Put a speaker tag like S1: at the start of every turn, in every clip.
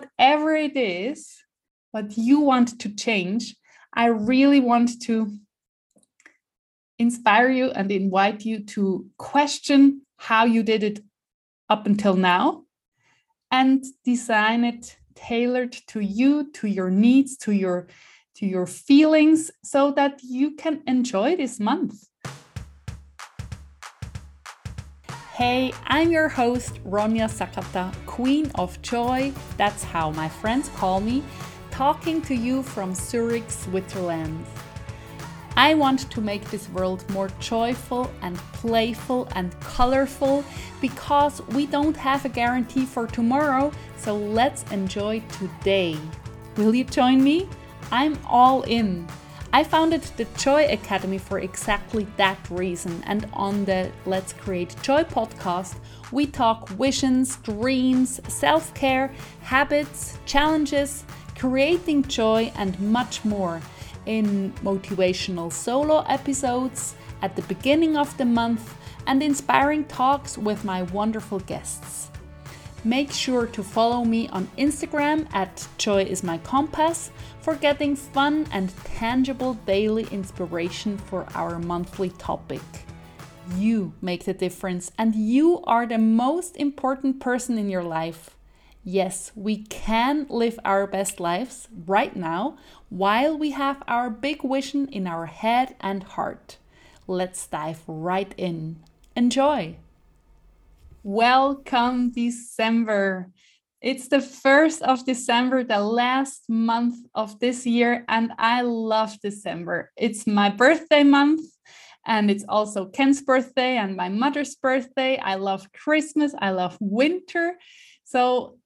S1: whatever it is what you want to change, I really want to inspire you and invite you to question how you did it up until now and design it tailored to you to your needs to your to your feelings so that you can enjoy this month Hey, I'm your host, Ronja Sakata, Queen of Joy. That's how my friends call me, talking to you from Zurich, Switzerland. I want to make this world more joyful and playful and colorful because we don't have a guarantee for tomorrow, so let's enjoy today. Will you join me? I'm all in. I founded the Joy Academy for exactly that reason, and on the Let's Create Joy podcast, we talk visions, dreams, self care, habits, challenges, creating joy, and much more in motivational solo episodes at the beginning of the month and inspiring talks with my wonderful guests. Make sure to follow me on Instagram at Joy is my compass for getting fun and tangible daily inspiration for our monthly topic. You make the difference and you are the most important person in your life. Yes, we can live our best lives right now while we have our big vision in our head and heart. Let's dive right in. Enjoy! Welcome, December. It's the 1st of December, the last month of this year, and I love December. It's my birthday month, and it's also Ken's birthday and my mother's birthday. I love Christmas, I love winter. So,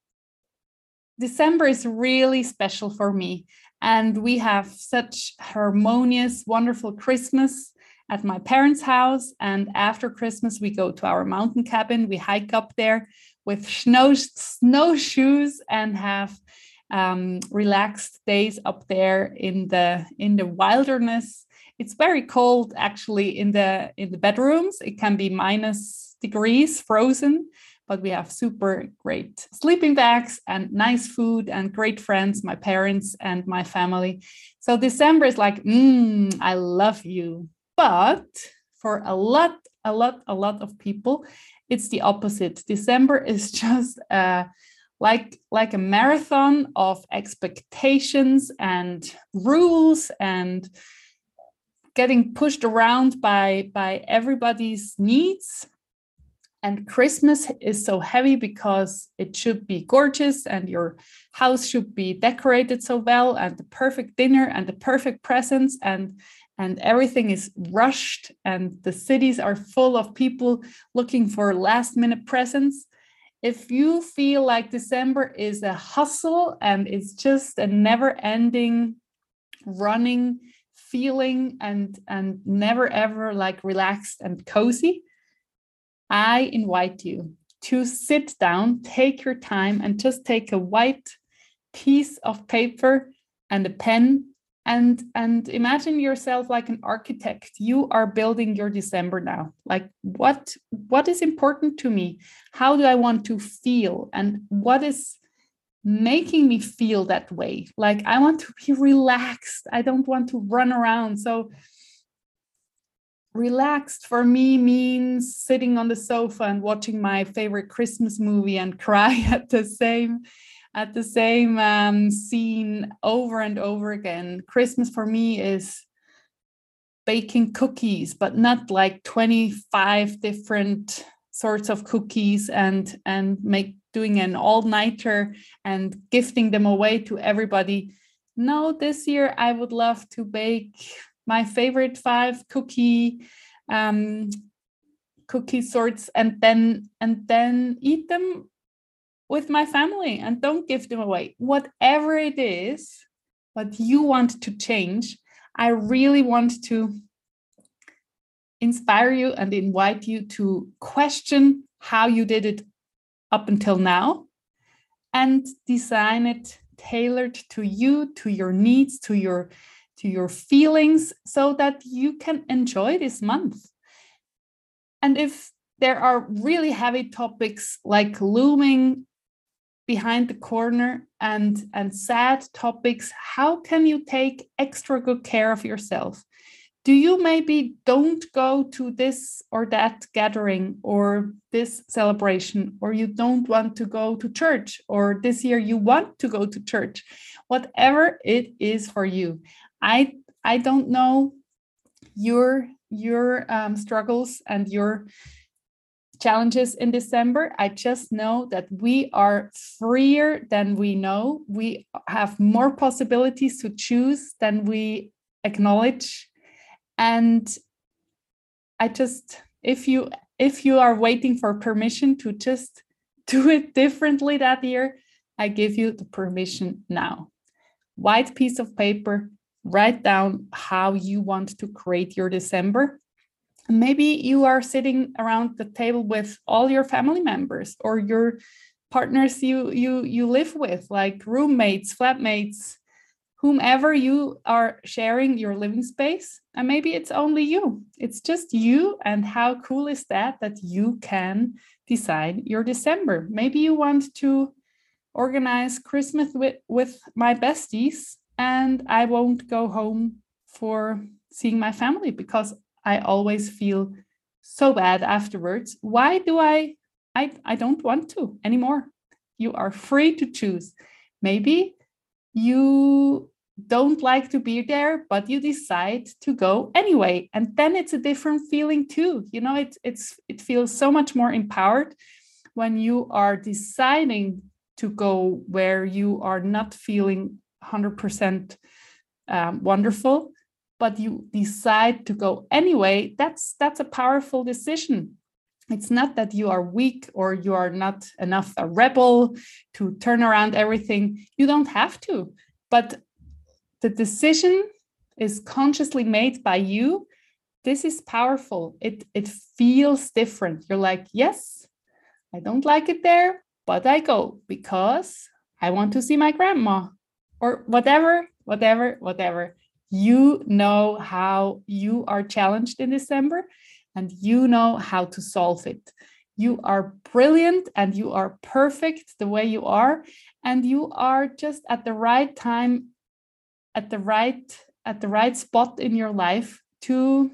S1: December is really special for me, and we have such harmonious, wonderful Christmas at my parents' house. And after Christmas, we go to our mountain cabin. We hike up there with snow snowshoes and have um, relaxed days up there in the in the wilderness. It's very cold actually in the in the bedrooms. It can be minus degrees, frozen, but we have super great sleeping bags and nice food and great friends, my parents and my family. So December is like, mm, I love you. But for a lot, a lot, a lot of people, it's the opposite. December is just uh, like like a marathon of expectations and rules and getting pushed around by by everybody's needs and christmas is so heavy because it should be gorgeous and your house should be decorated so well and the perfect dinner and the perfect presents and and everything is rushed and the cities are full of people looking for last minute presents. If you feel like december is a hustle and it's just a never ending running feeling and and never ever like relaxed and cozy i invite you to sit down take your time and just take a white piece of paper and a pen and and imagine yourself like an architect. You are building your december now. Like what what is important to me? How do i want to feel? And what is making me feel that way? Like i want to be relaxed. I don't want to run around. So relaxed for me means sitting on the sofa and watching my favorite christmas movie and cry at the same at the same um, scene over and over again. Christmas for me is baking cookies, but not like 25 different sorts of cookies and and make doing an all-nighter and gifting them away to everybody. No, this year I would love to bake my favorite five cookie um, cookie sorts and then and then eat them with my family and don't give them away. Whatever it is, what you want to change, I really want to inspire you and invite you to question how you did it up until now and design it tailored to you to your needs to your to your feelings so that you can enjoy this month and if there are really heavy topics like looming behind the corner and and sad topics how can you take extra good care of yourself? Do you maybe don't go to this or that gathering or this celebration or you don't want to go to church or this year you want to go to church? Whatever it is for you. I i don't know your your um, struggles and your challenges in December. I just know that we are freer than we know. We have more possibilities to choose than we acknowledge. And I just, if you if you are waiting for permission to just do it differently that year, I give you the permission now. White piece of paper, write down how you want to create your December maybe you are sitting around the table with all your family members or your partners you you you live with like roommates flatmates whomever you are sharing your living space. And maybe it's only you. It's just you and how cool is that that you can decide your december. Maybe you want to organize christmas with with my besties and i won't go home for seeing my family because I always feel so bad afterwards. Why do I? I, I don't want to anymore. You are free to choose. Maybe you don't like to be there, but you decide to go anyway. And then it's a different feeling too. You know, it, it's it feels so much more empowered when you are deciding to go where you are not feeling 100% um, wonderful but you decide to go anyway that's that's a powerful decision. It's not that you are weak or you are not enough a rebel to turn around everything. You don't have to but the decision is consciously made by you. This is powerful. It it feels different. You're like yes i don't like it there but i go because i want to see my grandma or whatever whatever whatever you know how you are challenged in December and you know how to solve it. You are brilliant and you are perfect the way you are and you are just at the right time at the right at the right spot in your life to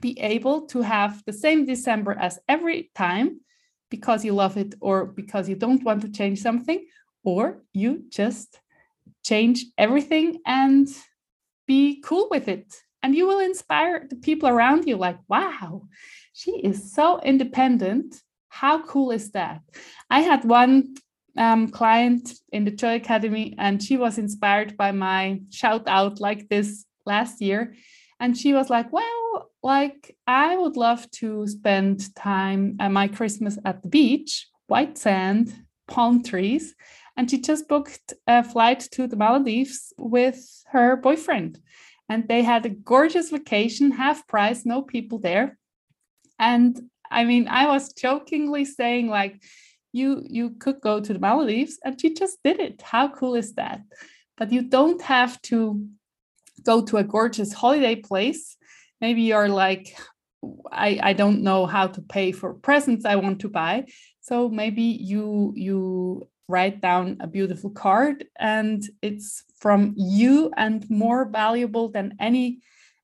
S1: be able to have the same December as every time because you love it or because you don't want to change something or you just change everything and be cool with it and you will inspire the people around you like wow she is so independent. How cool is that? I had one um, client in the joy academy and she was inspired by my shout out like this last year and she was like well like i would love to spend time at my christmas at the beach white sand palm trees and she just booked a flight to the Maldives with her boyfriend. And they had a gorgeous vacation, half price, no people there. And I mean, I was jokingly saying, like, you you could go to the Maldives, and she just did it. How cool is that? But you don't have to go to a gorgeous holiday place. Maybe you're like, I, I don't know how to pay for presents I want to buy. So maybe you you write down a beautiful card and it's from you and more valuable than any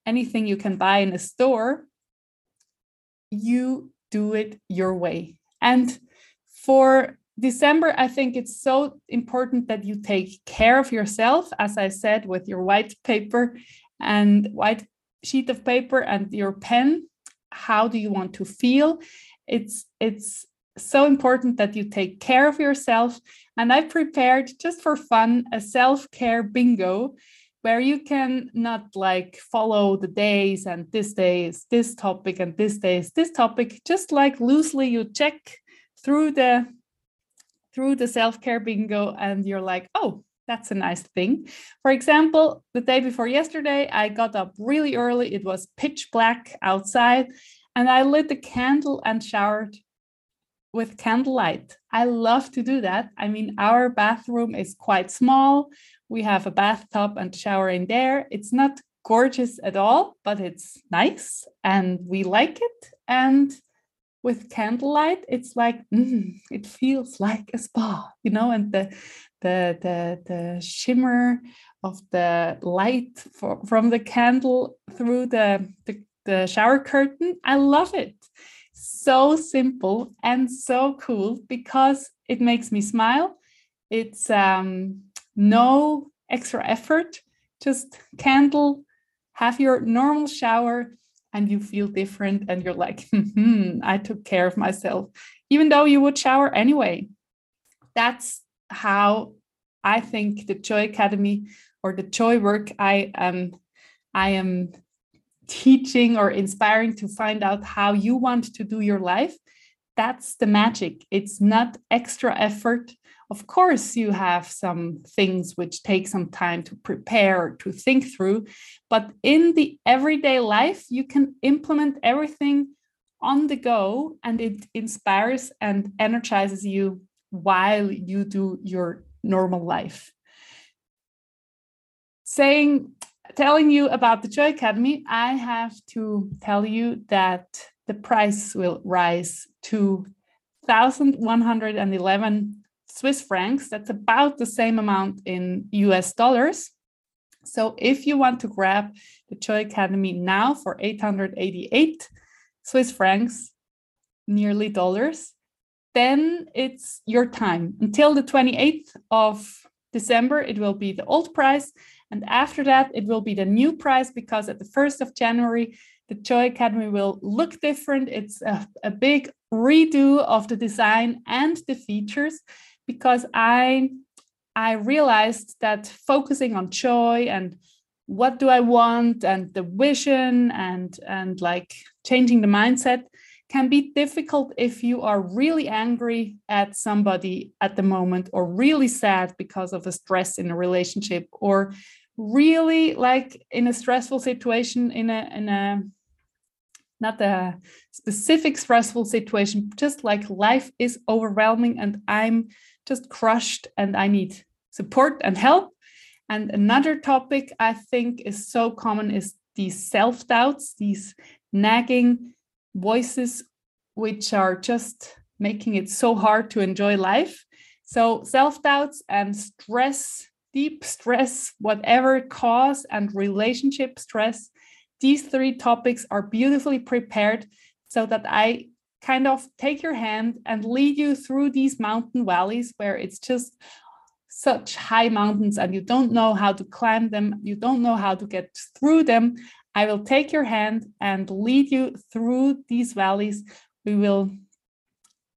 S1: anything you can buy in a store. You do it your way. And for december i think it's so important that you take care of yourself as i said with your white paper and white sheet of paper and your pen. How do you want to feel? It's it's so important that you take care of yourself. And I prepared just for fun a self care bingo where you can not like follow the days and this day is this topic and this day is this topic. Just like loosely you check through the through the self-care bingo and you're like oh that's a nice thing. For example the day before yesterday i got up really early. It was pitch black outside and i lit the candle and showered with candlelight. I love to do that. I mean, our bathroom is quite small. We have a bathtub and shower in there. It's not gorgeous at all, but it's nice and we like it. And with candlelight it's like mm, it feels like a spa you know and the the the, the shimmer of the light for, from the candle through the, the the shower curtain i love it so simple and so cool because it makes me smile it's um no extra effort just candle have your normal shower and you feel different and you're like, hmm, I took care of myself, even though you would shower anyway. That's how I think the Joy Academy or the Joy work I am I am teaching or inspiring to find out how you want to do your life. That's the magic. It's not extra effort of course, you have some things which take some time to prepare, to think through, but in the everyday life, you can implement everything on the go and it inspires and energizes you while you do your normal life. Saying, telling you about the Joy Academy, I have to tell you that the price will rise to 1,111 Swiss francs. That's about the same amount in US dollars. So if you want to grab the Joy Academy now for 888 Swiss francs, nearly dollars, then it's your time. Until the 28th of December, it will be the old price. And after that, it will be the new price because at the 1st of January, the Joy Academy will look different. It's a, a big redo of the design and the features because I I realized that focusing on joy and what do I want and the vision and and like changing the mindset can be difficult if you are really angry at somebody at the moment or really sad because of a stress in a relationship or really like in a stressful situation in a in a not a specific stressful situation just like life is overwhelming and i'm just crushed and I need support and help. And another topic I think is so common is these self doubts, these nagging voices, which are just making it so hard to enjoy life. So, self doubts and stress, deep stress, whatever cause, and relationship stress, these three topics are beautifully prepared so that I kind of take your hand and lead you through these mountain valleys where it's just such high mountains and you don't know how to climb them, you don't know how to get through them. I will take your hand and lead you through these valleys. We will,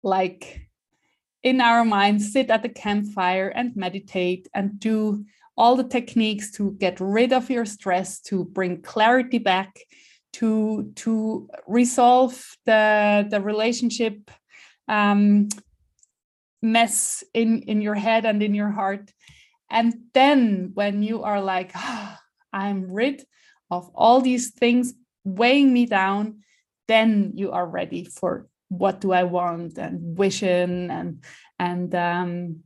S1: like in our minds, sit at the campfire and meditate and do all the techniques to get rid of your stress, to bring clarity back, to to resolve the the relationship um, mess in in your head and in your heart and then when you are like oh, i'm rid of all these things weighing me down then you are ready for what do i want and vision and and um,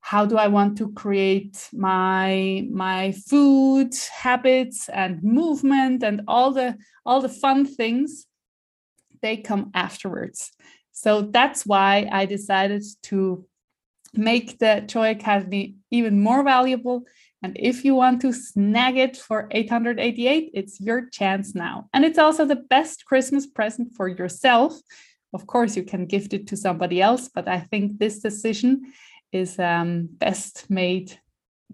S1: how do i want to create my my food habits and movement and all the all the fun things they come afterwards. So that's why i decided to make the joy academy even more valuable and if you want to snag it for 888 it's your chance now. And it's also the best christmas present for yourself. Of course you can gift it to somebody else but i think this decision is um, best made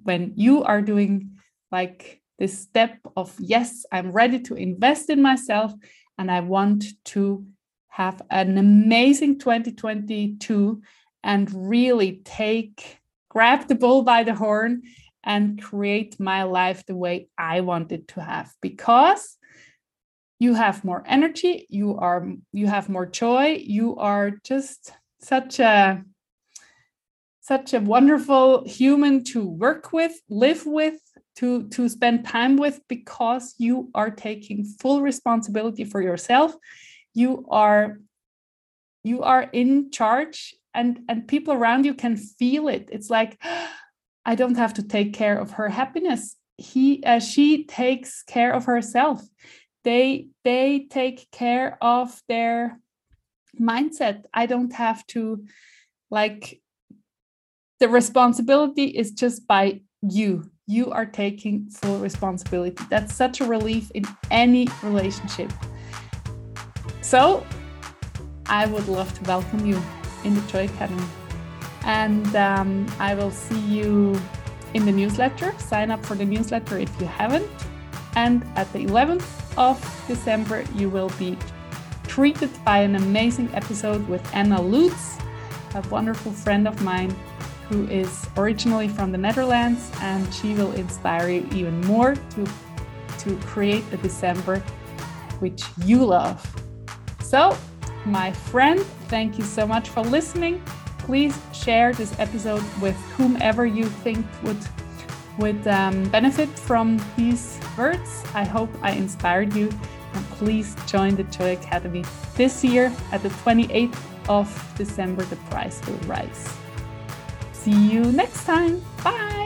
S1: when you are doing like this step of yes i'm ready to invest in myself and i want to have an amazing 2022 and really take grab the bull by the horn and create my life the way i want it to have because you have more energy you are you have more joy you are just such a such a wonderful human to work with, live with, to, to spend time with, because you are taking full responsibility for yourself. You are you are in charge and and people around you can feel it it's like ah, i don't have to take care of her happiness he uh, she takes care of herself they they take care of their mindset. I don't have to like the responsibility is just by you. You are taking full responsibility. That's such a relief in any relationship. So, I would love to welcome you in the Joy Academy. And um, I will see you in the newsletter. Sign up for the newsletter if you haven't. And at the 11th of December, you will be treated by an amazing episode with Anna Lutz, a wonderful friend of mine who is originally from the Netherlands, and she will inspire you even more to, to create a December which you love. So, my friend, thank you so much for listening. Please share this episode with whomever you think would would um, benefit from these words. I hope I inspired you. And please join the Joy Academy this year at the 28th of December. The price will rise. See you next time. Bye.